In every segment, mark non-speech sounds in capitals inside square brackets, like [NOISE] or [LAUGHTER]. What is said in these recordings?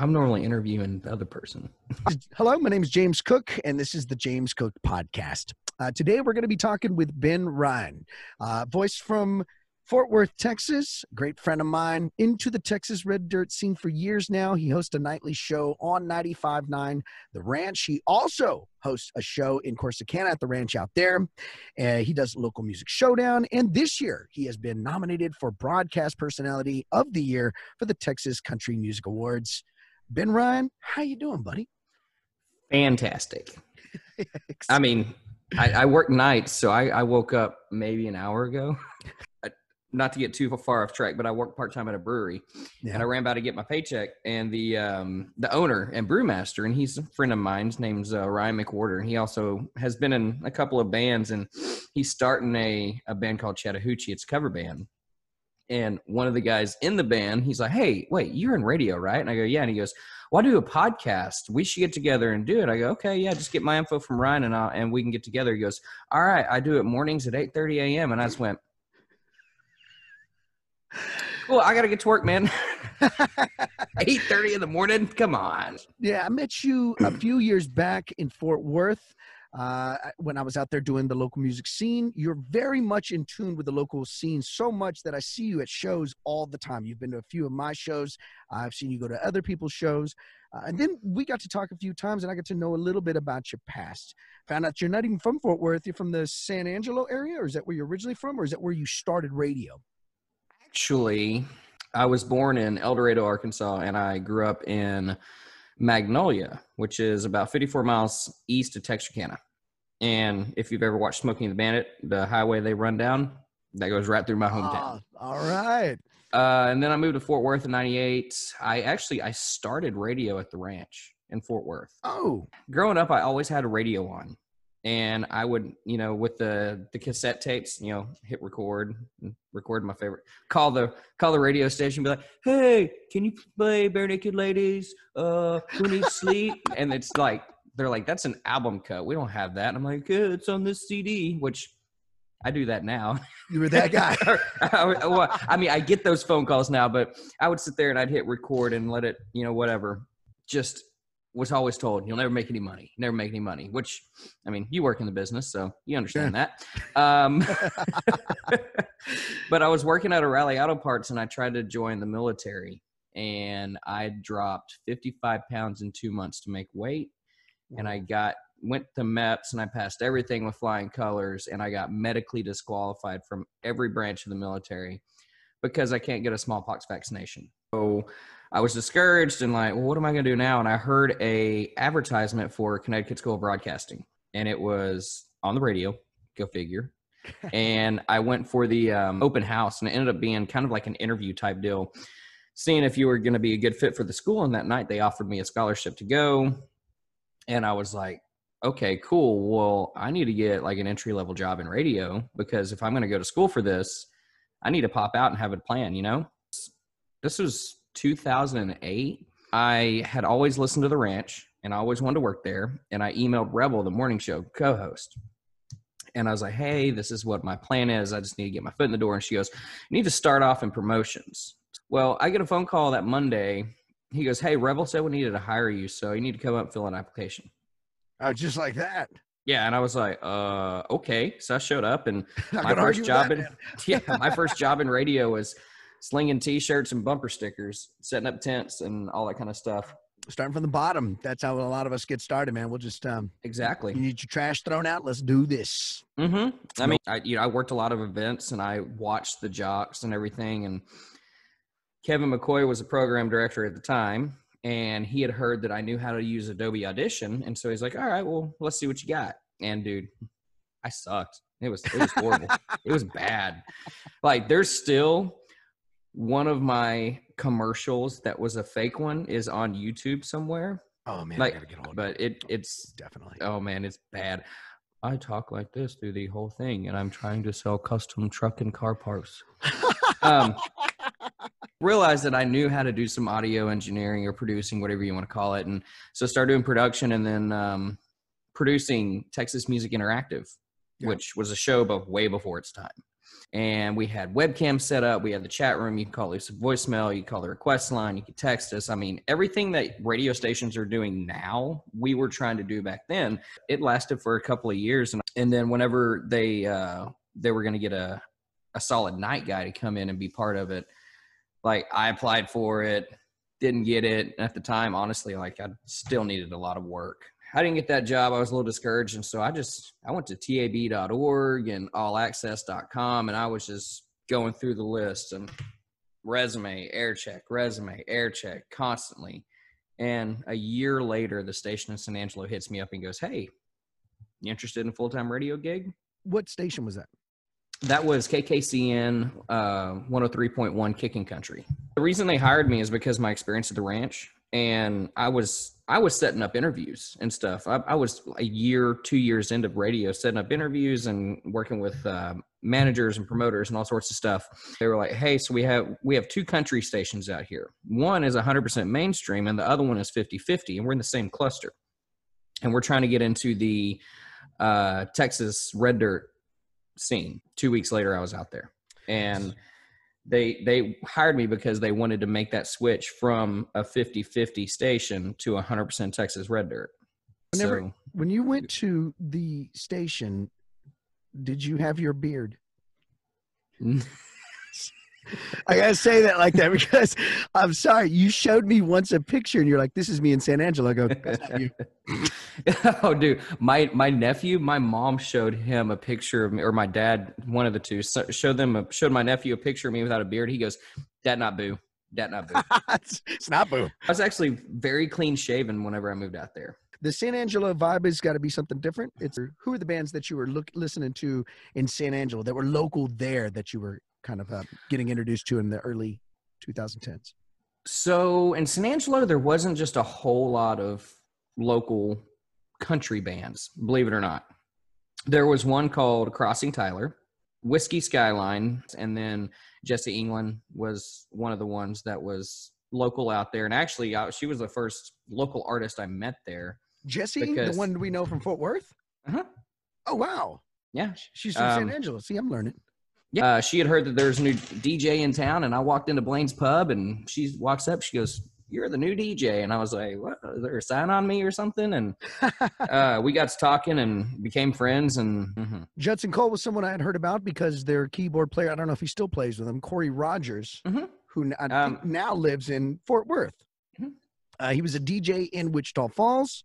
I'm normally interviewing the other person. [LAUGHS] Hello, my name is James Cook, and this is the James Cook Podcast. Uh, today, we're going to be talking with Ben Ryan, uh, voice from Fort Worth, Texas, great friend of mine, into the Texas Red Dirt scene for years now. He hosts a nightly show on 95.9 The Ranch. He also hosts a show in Corsicana at the ranch out there. Uh, he does Local Music Showdown. And this year, he has been nominated for Broadcast Personality of the Year for the Texas Country Music Awards. Ben Ryan, how you doing, buddy? Fantastic. [LAUGHS] I mean, I, I work nights, so I, I woke up maybe an hour ago [LAUGHS] not to get too far off track, but I work part time at a brewery, yeah. and I ran by to get my paycheck. And the um, the owner and brewmaster, and he's a friend of mine. His name's uh, Ryan McWhorter. He also has been in a couple of bands, and he's starting a a band called Chattahoochee. It's a cover band. And one of the guys in the band, he's like, "Hey, wait, you're in radio, right?" And I go, "Yeah." And he goes, "Well, I do a podcast. We should get together and do it." I go, "Okay, yeah, just get my info from Ryan, and I'll, and we can get together." He goes, "All right, I do it mornings at 8:30 a.m." And I just went, well, I gotta get to work, man. [LAUGHS] Eight thirty in the morning. Come on. Yeah, I met you a few years back in Fort Worth uh, when I was out there doing the local music scene. You're very much in tune with the local scene, so much that I see you at shows all the time. You've been to a few of my shows. I've seen you go to other people's shows. Uh, and then we got to talk a few times, and I got to know a little bit about your past. Found out you're not even from Fort Worth. You're from the San Angelo area, or is that where you're originally from, or is that where you started radio? actually, I was born in El Dorado, Arkansas, and I grew up in Magnolia, which is about 54 miles east of Texarkana. And if you've ever watched Smokey and the Bandit, the highway they run down, that goes right through my hometown. Oh, all right. Uh, and then I moved to Fort Worth in '98. I actually I started radio at the ranch in Fort Worth. Oh, growing up, I always had a radio on and I would, you know, with the the cassette tapes, you know, hit record, record my favorite. Call the call the radio station, be like, "Hey, can you play Barenaked Ladies? Uh, who needs sleep?" [LAUGHS] and it's like they're like, "That's an album cut. We don't have that." And I'm like, yeah, "It's on this CD," which I do that now. You were that guy. [LAUGHS] I mean, I get those phone calls now, but I would sit there and I'd hit record and let it, you know, whatever. Just was always told you'll never make any money, never make any money. Which, I mean, you work in the business, so you understand that. Um, [LAUGHS] but I was working at O'Reilly Auto Parts, and I tried to join the military, and I dropped 55 pounds in two months to make weight, and I got went to MEPS, and I passed everything with flying colors, and I got medically disqualified from every branch of the military because I can't get a smallpox vaccination. So I was discouraged and like, well, what am I going to do now? And I heard a advertisement for Connecticut School of Broadcasting, and it was on the radio. Go figure. [LAUGHS] and I went for the um, open house, and it ended up being kind of like an interview type deal, seeing if you were going to be a good fit for the school. And that night, they offered me a scholarship to go, and I was like, okay, cool. Well, I need to get like an entry level job in radio because if I'm going to go to school for this, I need to pop out and have a plan. You know, this was 2008, I had always listened to The Ranch and I always wanted to work there. And I emailed Rebel, the morning show co host. And I was like, hey, this is what my plan is. I just need to get my foot in the door. And she goes, you need to start off in promotions. Well, I get a phone call that Monday. He goes, hey, Rebel said we needed to hire you. So you need to come up and fill an application. Oh, just like that. Yeah, and I was like, uh, okay. So I showed up, and [LAUGHS] my first job in [LAUGHS] yeah, my first job in radio was slinging t-shirts and bumper stickers, setting up tents and all that kind of stuff. Starting from the bottom. That's how a lot of us get started, man. We'll just um exactly. You need your trash thrown out. Let's do this. Mm-hmm. I mean, I you know I worked a lot of events and I watched the jocks and everything. And Kevin McCoy was a program director at the time, and he had heard that I knew how to use Adobe Audition, and so he's like, "All right, well, let's see what you got." And dude, I sucked. It was it was horrible. [LAUGHS] it was bad. Like there's still one of my commercials that was a fake one is on YouTube somewhere. Oh man, like, I gotta get hold. Of it. But it it's definitely. Oh man, it's bad. I talk like this through the whole thing, and I'm trying to sell custom truck and car parts. um, [LAUGHS] realized that I knew how to do some audio engineering or producing, whatever you want to call it, and so started doing production, and then um, producing Texas Music Interactive, yeah. which was a show, but way before its time. And we had webcam set up. We had the chat room. You can call us a voicemail. You call the request line. You can text us. I mean, everything that radio stations are doing now, we were trying to do back then. It lasted for a couple of years, and and then whenever they uh, they were going to get a a solid night guy to come in and be part of it, like I applied for it, didn't get it at the time. Honestly, like I still needed a lot of work. I didn't get that job. I was a little discouraged. And so I just, I went to tab.org and allaccess.com and I was just going through the list and resume, air check, resume, air check constantly. And a year later, the station in San Angelo hits me up and goes, Hey, you interested in a full time radio gig? What station was that? That was KKCN uh, 103.1 Kicking Country. The reason they hired me is because my experience at the ranch, and I was I was setting up interviews and stuff. I, I was a year, two years into radio, setting up interviews and working with uh, managers and promoters and all sorts of stuff. They were like, "Hey, so we have we have two country stations out here. One is 100% mainstream, and the other one is 50-50, and we're in the same cluster. And we're trying to get into the uh, Texas red dirt scene. Two weeks later, I was out there, and they they hired me because they wanted to make that switch from a 50-50 station to 100% Texas red dirt. Whenever, so, when you went to the station, did you have your beard? [LAUGHS] I gotta say that like that [LAUGHS] because I'm sorry. You showed me once a picture and you're like, "This is me in San Angelo." I go, "That's not you." [LAUGHS] oh, dude, my my nephew, my mom showed him a picture of me, or my dad, one of the two, showed them a, showed my nephew a picture of me without a beard. He goes, "Dad, not boo. Dad, not boo." [LAUGHS] it's, it's not boo. I was actually very clean shaven whenever I moved out there. The San Angelo vibe has got to be something different. It's who are the bands that you were look, listening to in San Angelo that were local there that you were kind of uh, getting introduced to in the early 2010s? So in San Angelo, there wasn't just a whole lot of local country bands, believe it or not. There was one called Crossing Tyler, Whiskey Skyline, and then Jesse England was one of the ones that was local out there. And actually, uh, she was the first local artist I met there. Jesse, because, the one we know from Fort Worth? Uh-huh. Oh, wow. Yeah. She's from um, San Angelo. See, I'm learning. Yeah, uh, she had heard that there's a new DJ in town, and I walked into Blaine's pub, and she walks up. She goes, "You're the new DJ," and I was like, "What? Is there a sign on me or something?" And [LAUGHS] uh, we got to talking and became friends. And mm-hmm. Judson Cole was someone I had heard about because their keyboard player. I don't know if he still plays with them. Corey Rogers, mm-hmm. who um, now lives in Fort Worth. Mm-hmm. Uh, he was a DJ in Wichita Falls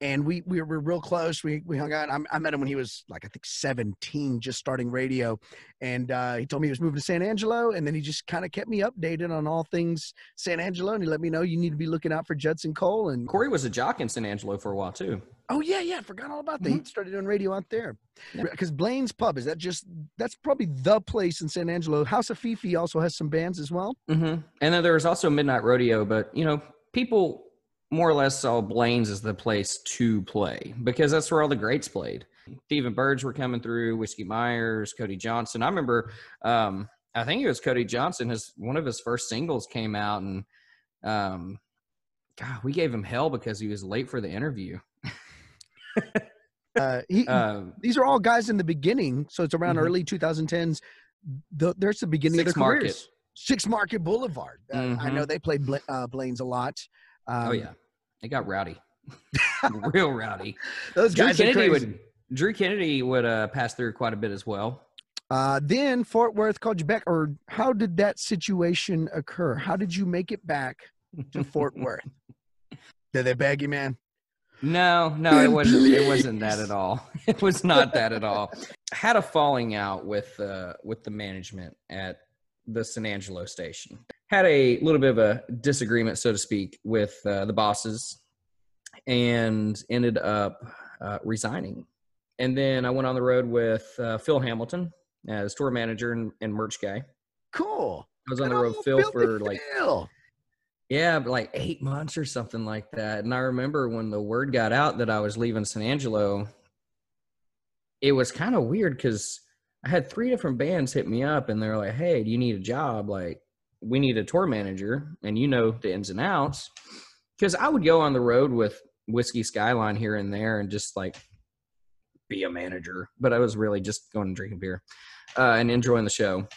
and we we were real close. We we hung out. I, I, met him when he was like I think 17, just starting radio, and uh, he told me he was moving to San Angelo, and then he just kind of kept me updated on all things San Angelo, and he let me know you need to be looking out for Judson Cole. And Corey was a jock in San Angelo for a while too. Oh yeah, yeah, forgot all about that. Mm-hmm. He started doing radio out there because yeah. Blaine's Pub is that just that's probably the place in San Angelo. House of Fifi also has some bands as well. Mm-hmm. And then there was also Midnight Rodeo, but you know people more or less saw Blaine's as the place to play because that's where all the greats played. Stephen Birds were coming through, Whiskey Myers, Cody Johnson. I remember, um, I think it was Cody Johnson. His one of his first singles came out, and um, God, we gave him hell because he was late for the interview. uh, he, um, these are all guys in the beginning, so it's around mm-hmm. early 2010s. The, there's the beginning Six of their Market. careers. Six Market Boulevard. Uh, mm-hmm. I know they played Bla- uh, Blaine's a lot. Oh, um, oh yeah, it got rowdy, [LAUGHS] real rowdy. Those guys Drew Kennedy would Drew Kennedy would uh, pass through quite a bit as well. Uh, then Fort Worth called you back, or how did that situation occur? How did you make it back to [LAUGHS] Fort Worth? Did they beg you, man? No, no, it wasn't. It wasn't that at all. [LAUGHS] It was not that at all. had a falling out with uh, with the management at the San Angelo station. Had a little bit of a disagreement, so to speak, with uh, the bosses, and ended up uh, resigning. And then I went on the road with uh, Phil Hamilton as tour manager and, and, merch guy. Cool. I was on the road with Phil for like Phil. yeah, like eight months or something like that. And I remember when the word got out that I was leaving San Angelo, it was kind of weird because I had three different bands hit me up and they're like, Hey, do you need a job? Like, we need a tour manager and you know the ins and outs. Cause I would go on the road with Whiskey Skyline here and there and just like be a manager, but I was really just going and drinking beer. uh, and enjoying the show. [LAUGHS]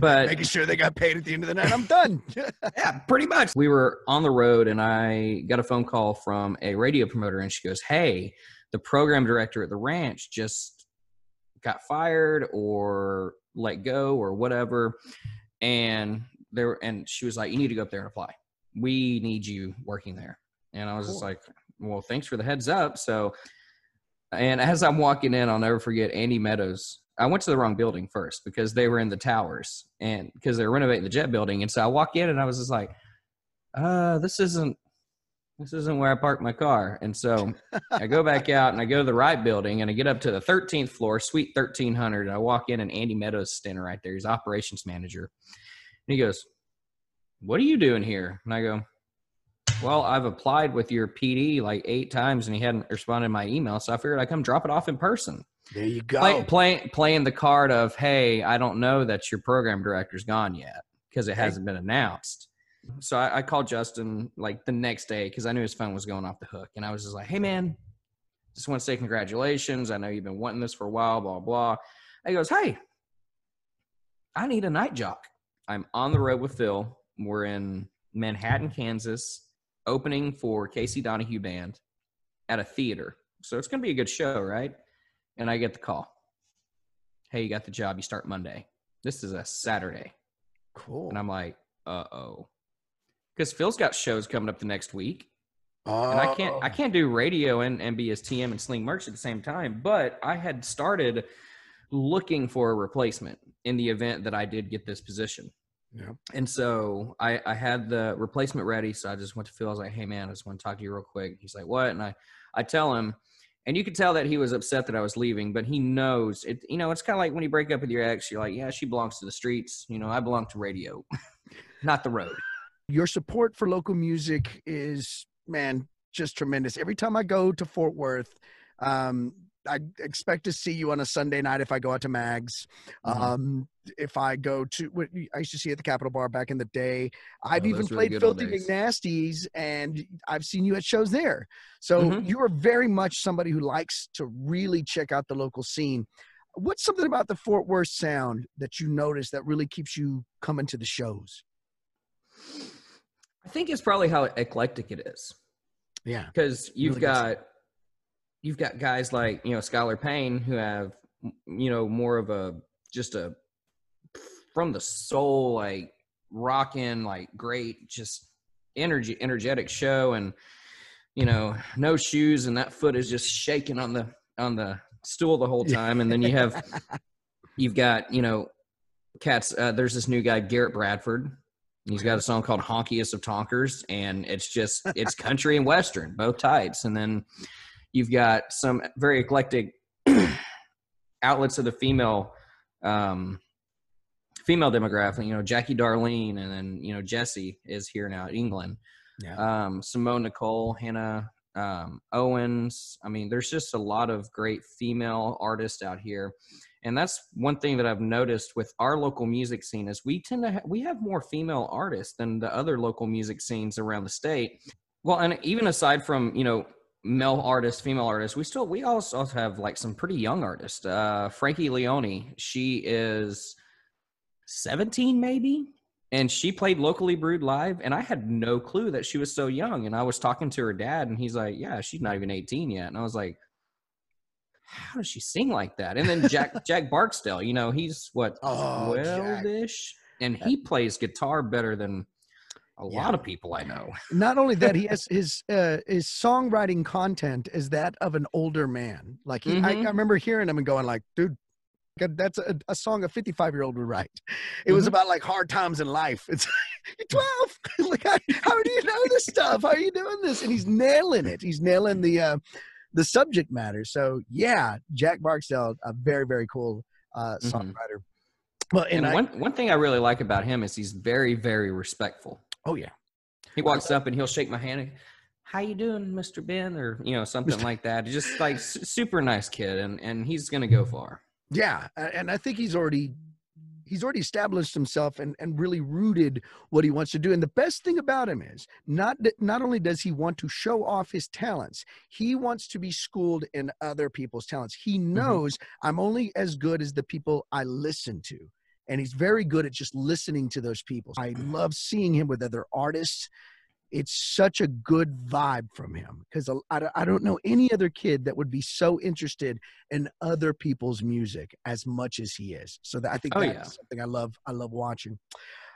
But Making sure they got paid at the end of the night. I'm done. [LAUGHS] yeah, pretty much. We were on the road, and I got a phone call from a radio promoter, and she goes, "Hey, the program director at the ranch just got fired or let go or whatever," and there, and she was like, "You need to go up there and apply. We need you working there." And I was just like, "Well, thanks for the heads up." So, and as I'm walking in, I'll never forget Andy Meadows. I went to the wrong building first because they were in the towers and because they were renovating the jet building. And so I walk in and I was just like, uh, this isn't this isn't where I park my car. And so [LAUGHS] I go back out and I go to the right building and I get up to the 13th floor, suite 1300. And I walk in and Andy Meadows is standing right there. He's operations manager. And he goes, What are you doing here? And I go, Well, I've applied with your PD like eight times and he hadn't responded to my email. So I figured I'd come drop it off in person there you go. play, play, playing the card of hey i don't know that your program director's gone yet because it hasn't been announced so I, I called justin like the next day because i knew his phone was going off the hook and i was just like hey man just want to say congratulations i know you've been wanting this for a while blah blah he goes hey i need a night jock i'm on the road with phil we're in manhattan kansas opening for casey donahew band at a theater so it's going to be a good show right and I get the call. Hey, you got the job. You start Monday. This is a Saturday. cool. And I'm like, uh oh. Because Phil's got shows coming up the next week. oh, And I can't I oh. can't do radio and, and be his TM and sling merch at the same time. But I had started looking for a replacement in the event that I did get this position. Yeah. And so I, I had the replacement ready. So I just went to Phil. I was like, hey man, I just want to talk to you real quick. He's like, what? And I, I tell him, and you could tell that he was upset that I was leaving, but he knows it. You know, it's kind of like when you break up with your ex, you're like, yeah, she belongs to the streets. You know, I belong to radio, [LAUGHS] not the road. Your support for local music is man just tremendous. Every time i go to fort worth um i expect to see you on a sunday night if i go out to mags. Mhm. um if i go to what i used to see at the capitol bar back in the day. I've Oh, even those were the played old filthy mcnasties and i've seen you at shows there. So Mhm. you are very much somebody who likes to really check out the local scene. What's something about the fort worth sound that you notice that really keeps you coming to the shows I think it's probably how eclectic it is. yeah. Because you've Really got you've got guys like you know Skylar Payne who have you know more of a just a from the soul like rocking like great just energy energetic show and you know no shoes and that foot is just shaking on the on the stool the whole time. And then you have you've got you know cats uh, there's this new guy garrett bradford he's got a song called honkiest of tonkers and it's just [LAUGHS] it's country and western both types. And then you've got some very eclectic [CLEARS THROAT] outlets of the female um female demographic. You know jackie darlene and then you know jesse is here now in england. Yeah. Um, Simone Nicole, Hannah um, Owens. I mean, there's just a lot of great female artists out here, and that's one thing that I've noticed with our local music scene is we tend to ha- we have more female artists than the other local music scenes around the state. Well, and even aside from you know male artists, female artists, we still we also have like some pretty young artists. Uh, Frankie Leone, she is 17 maybe and she played locally brewed live and i had no clue that she was so young and i was talking to her dad and he's like yeah she's not even 18 yet and i was like how does she sing like that and then jack [LAUGHS] jack barksdale you know he's what Oh. 12ish and he plays guitar better than a Yeah. lot of people i know not only that he [LAUGHS] has his uh his songwriting content is that of an older man like he, I, I Mhm. remember hearing him and going like dude that's a, a song a 55 year old would write it was Mhm. about like hard times in life it's [LAUGHS] you're 12 [LAUGHS] like how, how do you know this stuff how are you doing this and he's nailing it he's nailing the uh the subject matter so yeah jack barksdale a very very cool uh Mhm. songwriter well and, and, I, one, one thing i really like about him is he's very very respectful oh yeah He walks up and he'll shake my hand. and, How you doing, Mr. Ben? Or you know something like that. Just like super nice kid, and and he's gonna go far. Yeah, and I think he's already he's already established himself and, and really rooted what he wants to do. And the best thing about him is not that not only does he want to show off his talents, he wants to be schooled in other people's talents. He mm-hmm. knows I'm only as good as the people I listen to. And he's very good at just listening to those people. I love seeing him with other artists it's such a good vibe from him because I, I don't know any other kid that would be so interested in other people's music as much as he is. So that, I think Oh, that's yeah. something I love. I love watching.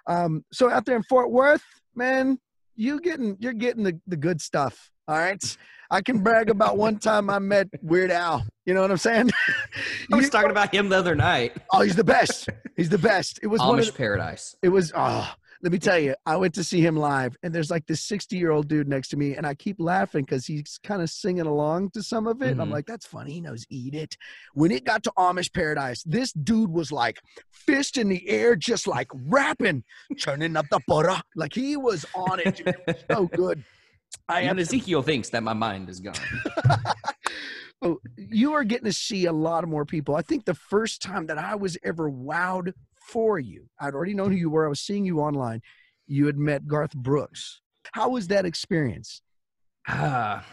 Um, so out there in Fort Worth, man, you getting you're getting the, the good stuff. All right. I can brag about one time I met Weird Al. You know what I'm saying? I was [LAUGHS] You- talking about him the other night. oh, he's the best. He's the best. It was [LAUGHS] Amish the, Paradise. it was oh let me tell you i went to see him live and there's like this 60 year old dude next to me and i keep laughing because he's kind of singing along to some of it and i'm mm-hmm. like that's funny he knows eat it when it got to amish paradise this dude was like fist in the air just like rapping turning up the butter like he was on it dude. It was so [LAUGHS] good i Even am Ezekiel thinks that my mind is gone. [LAUGHS] oh, you are getting to see a lot of more people. I think the first time that I was ever wowed for you, I'd already known who you were. I was seeing you online. You had met Garth Brooks. How was that experience? Ah,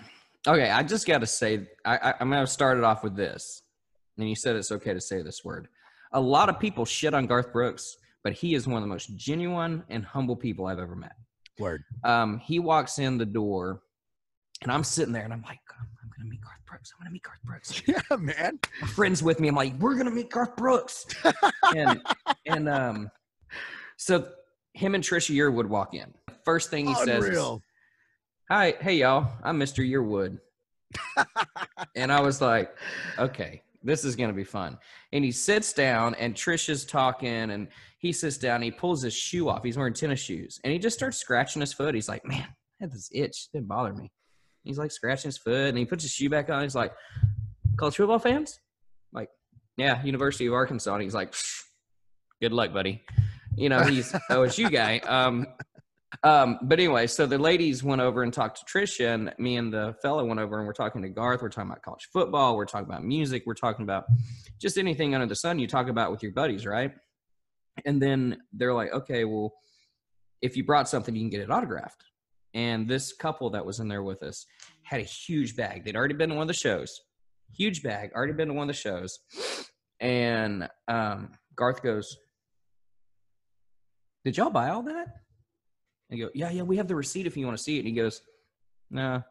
okay, I just got to say, I, I, I'm going to start it off with this. And you said it's okay to say this word. A lot of people shit on Garth Brooks, but he is one of the most genuine and humble people I've ever met. Word. Um, he walks in the door, and I'm sitting there, and I'm like, I'm, I'm going to meet Garth Brooks. I'm going to meet Garth Brooks. [LAUGHS] Yeah, man. My friends with me. I'm like, we're to meet Garth Brooks. and [LAUGHS] and um, so him and Trisha Yearwood walk in. First thing he says is, Hi, hey y'all, I'm Mr. Yearwood. [LAUGHS] and I was like, okay, this is gonna be fun. And he sits down and Trisha's talking and he sits down, he pulls his shoe off. He's wearing tennis shoes. And he just starts scratching his foot. He's like, Man, I had this itch. It didn't bother me. He's like scratching his foot and he puts his shoe back on. He's like, College football fans? Like, yeah, University of Arkansas. And he's like, good luck, buddy. You know, he's [LAUGHS] OSU guy. Um, um, but anyway, so the ladies went over and talked to Trisha, and me and the fella went over and we're talking to Garth. We're talking about college football. We're talking about music. We're talking about just anything under the sun you talk about with your buddies, right? And then they're like, okay, well, if you brought something, you can get it autographed. And this couple that was in there with us had a huge bag. They'd already been to one of the shows, huge bag, already been to one of the shows. And um, Garth goes, Did y'all buy all that? And I go, Yeah, yeah, we have the receipt if you want to see it. And he goes, Nah.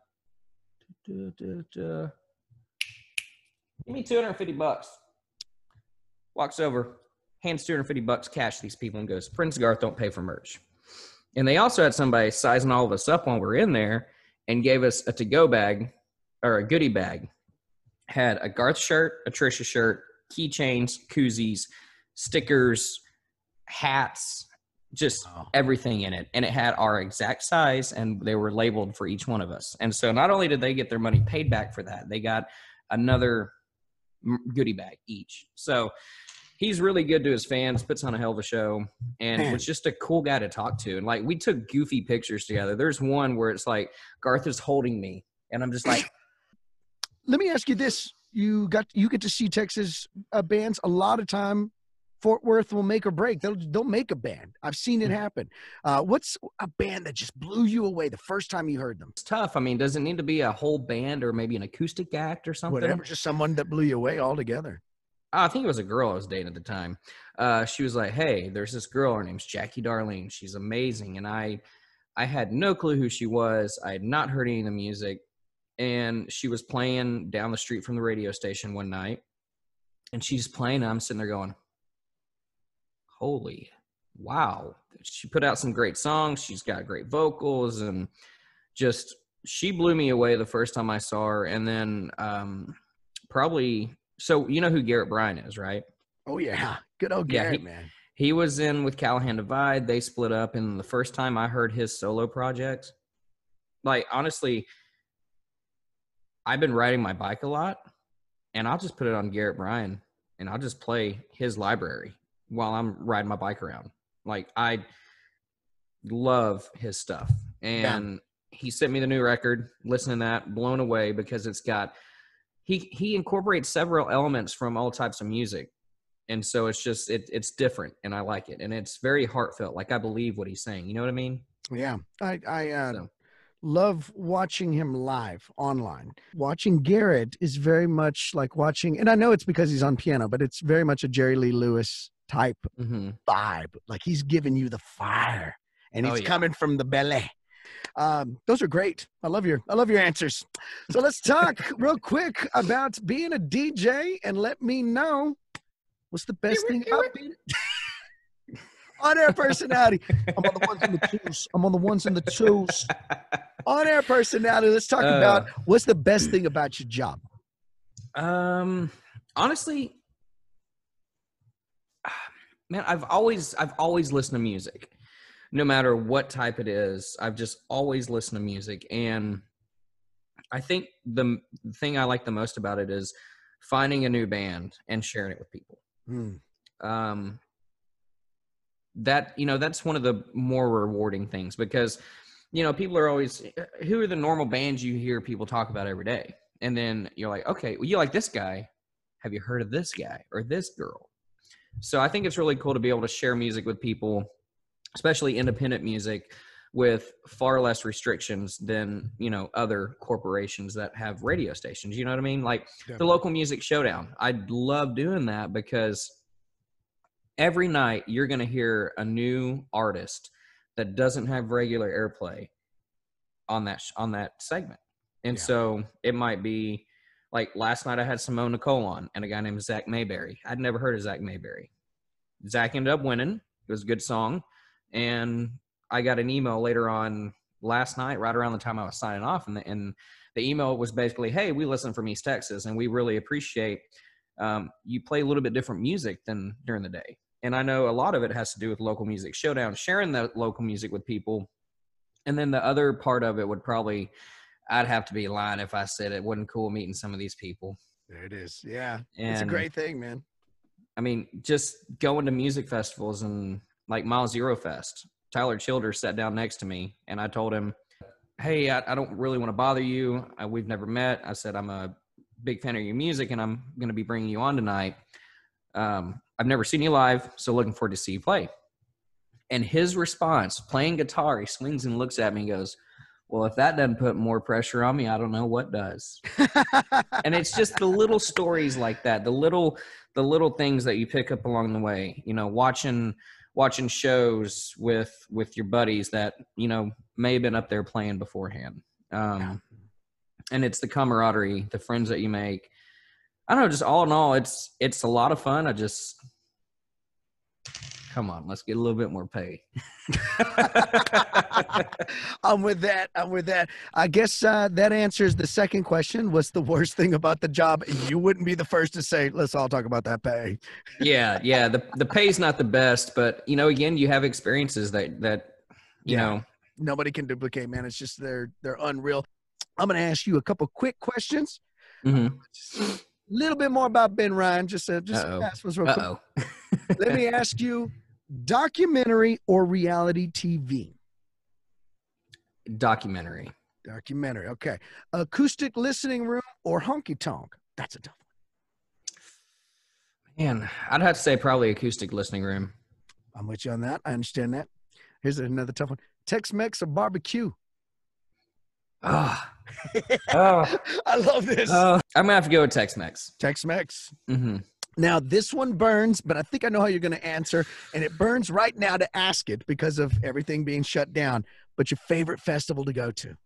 Give me 250 bucks. Walks over, hands 250 bucks cash to these people and goes, Prince Garth don't pay for merch. And they also had somebody sizing all of us up while we are in there and gave us a to go bag or a goodie bag. Had a Garth shirt, a Trisha shirt, keychains, koozies, stickers, hats, just Wow. everything in it. And it had our exact size and they were labeled for each one of us. And so not only did they get their money paid back for that, they got another goodie bag each. So he's really good to his fans, puts on a hell of a show, and Man. was just a cool guy to talk to. And like we took goofy pictures together. There's one where it's like Garth is holding me, and I'm just like, [CLEARS THROAT] Let me ask you this: You got you get to see Texas uh, bands a lot of time. Fort Worth will make or break. They'll they'll make a band. I've seen it Mhm. happen. Uh, what's a band that just blew you away the first time you heard them? it's tough. I mean, does it need to be a whole band or maybe an acoustic act or something? Whatever, just someone that blew you away altogether. I think it was a girl I was dating at the time. Uh, she was like, "Hey, there's this girl. Her name's Jackie Darlene. She's amazing." And I, I had no clue who she was. I had not heard any of the music, and she was playing down the street from the radio station one night, and she's playing. And I'm sitting there going, "Holy, wow!" She put out some great songs. She's got great vocals, and just she blew me away the first time I saw her. And then um, probably so you know who Garrett Bryan is, right? Oh yeah, good old Yeah, Garrett, he- man. He was in with Callahan Divide. They split up, and the first time I heard his solo projects, like honestly, I've been riding my bike a lot, and I'll just put it on Garrett Bryan, and I'll just play his library while I'm riding my bike around. Like I love his stuff, and he sent me the new record. Listening to that, blown away because it's got he he incorporates several elements from all types of music and so it's just it, it's different and i like it and it's very heartfelt like i believe what he's saying you know what i mean Yeah, I I uh, So. love watching him live online. Watching Garrett is very much like watching, and I know it's because he's on piano, but it's very much a Jerry Lee Lewis type mm-hmm. vibe. Like he's giving you the fire, and Oh, he's yeah. coming from the belly. Um, those are great. I love your I love your answers. So let's talk [LAUGHS] real quick about being a DJ, and let me know what's the best thing about being [LAUGHS] on air personality. I'm on the ones and the twos. I'm on the ones and the twos. On air personality. Let's talk Uh. about what's the best thing about your job. Um, honestly, [SIGHS] man, I've always I've always listened to music, no matter what type it is. I've just always listened to music, and I think the thing I like the most about it is finding a new band and sharing it with people. Hmm. Um, that you know that's one of the more rewarding things because you know people are always who are the normal bands you hear people talk about every day and then you're like okay well, you like this guy have you heard of this guy or this girl so i think it's really cool to be able to share music with people especially independent music with far less restrictions than you know other corporations that have radio stations you know what i mean? Like the local music showdown. I love doing that because every night you're going to hear a new artist that doesn't have regular airplay on that sh- on that segment. And Yeah. so it might be like last night i had simone nicole on and a guy named zach mayberry. I'd never heard of zach mayberry. Zach ended up winning. It was a good song and i got an email later on last night right around the time i was signing off and the, and the email was basically hey we listen from east texas and we really appreciate um, you play a little bit different music than during the day and i know a lot of it has to do with local music showdown sharing the local music with people and then the other part of it would probably i'd have to be lying if i said it wasn't cool meeting some of these people There it is. Yeah. and it's a great thing, man. I mean, just going to music festivals and like Mile Zero Fest. Tyler Childers sat down next to me and I told him, Hey, I, I don't really want to bother you. I, we've never met. I said, I'm a big fan of your music and I'm going to be bringing you on tonight. Um, I've never seen you live, so looking forward to see you play. And his response, playing guitar, he swings and looks at me and goes, Well, if that doesn't put more pressure on me, I don't know what does [LAUGHS] and it's just the little stories like that the little the little things that you pick up along the way you know watching watching shows with with your buddies that you know may have been up there playing beforehand. Um Yeah. and it's the camaraderie the friends that you make. I don't know just all in all it's it's a lot of fun. I just come on let's get a little bit more pay [LAUGHS] I'm with that. I'm with that. I guess uh, that answers the second question. What's the worst thing about the job? You wouldn't be the first to say, let's all talk about that pay. yeah yeah the the pay's not the best but you know again you have experiences that that you Yeah. know Nobody can duplicate, man. It's just they're they're unreal. I'm gonna ask you a couple quick questions. mhm. A little bit more about Ben Ryan. Just uh, just ask real quick. Let me [LAUGHS] ask you, documentary or reality TV? Documentary. Documentary. Okay. Acoustic listening room or honky tonk? That's a tough one. Man, I'd have to say probably acoustic listening room. I'm with you on that. I understand that. Here's another tough one. Tex-Mex or barbecue? Ah. oh, [LAUGHS] I love this. oh. I'm gonna have to go with Tex-Mex. Tex-Mex. hmm Now this one burns, but I think I know how you're going to answer, and it burns right now to ask it because of everything being shut down. But your favorite festival to go to?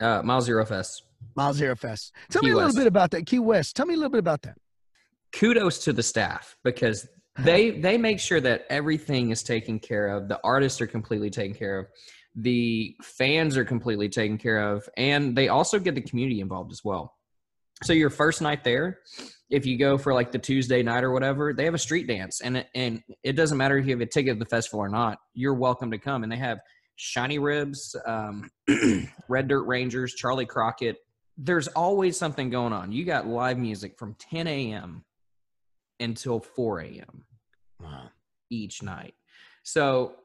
Uh, Mile Zero Fest. Mile Zero Fest. Tell Key me a little West. bit about that. Key West. Tell me a little bit about that. Kudos to the staff because [LAUGHS] they they make sure that everything is taken care of. The artists are completely taken care of. The fans are completely taken care of, and they also get the community involved as well. So your first night there, if you go for like the Tuesday night or whatever, they have a street dance, and it, and it doesn't matter if you have a ticket to the festival or not. You're welcome to come, and they have Shiny Ribs, um, [CLEARS THROAT] Red Dirt Rangers, Charley Crockett. There's always something going on. You got live music from 10 a.m. until 4 a.m. Wow. each night. So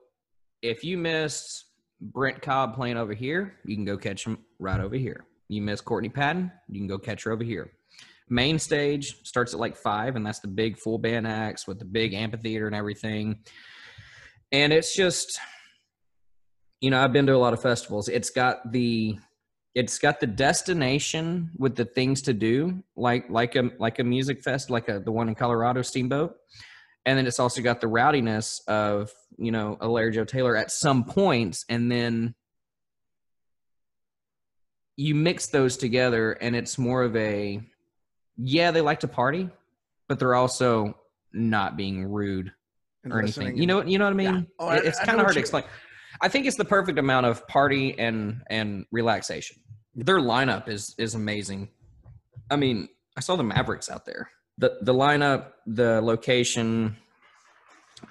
if you missed Brent Cobb playing over here, you can go catch him right over here. You miss Courtney Patton, you can go catch her over here. main stage starts at like five, and that's the big full band acts with the big amphitheater and everything. And it's just, you know, I've been to a lot of festivals. It's got the it's got the destination with the things to do, like like a like a music fest, like a the one in Colorado, Steamboat, and then it's also got the rowdiness of you know a Larry Joe Taylor at some points, and then you mix those together, and it's more of a yeah, they like to party, but they're also not being rude or anything. You know, you know what I mean? Yeah. Oh, I- it's kind of hard to explain. I think it's the perfect amount of party and and relaxation. Their lineup is is amazing. I mean, I saw the Mavericks out there. The the lineup, the location,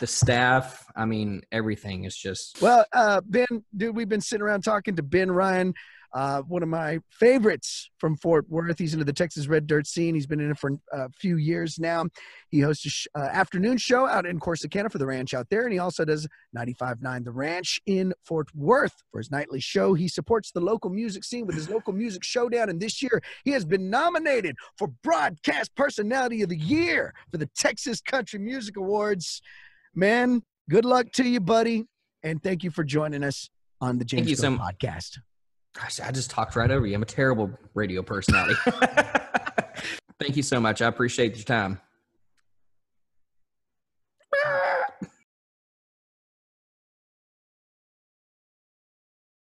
the staff. I mean, everything is just Well, uh, Ben, dude, we've been sitting around talking to Ben Ryan, uh, one of my favorites from Fort Worth. He's into the Texas Red Dirt scene. He's been in it for a few years now. He hosts a sh- uh, afternoon show out in Corsicana for the ranch out there, and he also does 95.9 The Ranch in Fort Worth for his nightly show. He supports the local music scene with his local music showdown, and this year he has been nominated for Broadcast Personality of the Year for the Texas Country Music Awards. Man, good luck to you, buddy. And thank you for joining us on the James you so- podcast. Gosh, I just talked right over you. I'm a terrible radio personality. [LAUGHS] Thank you so much. I appreciate your time.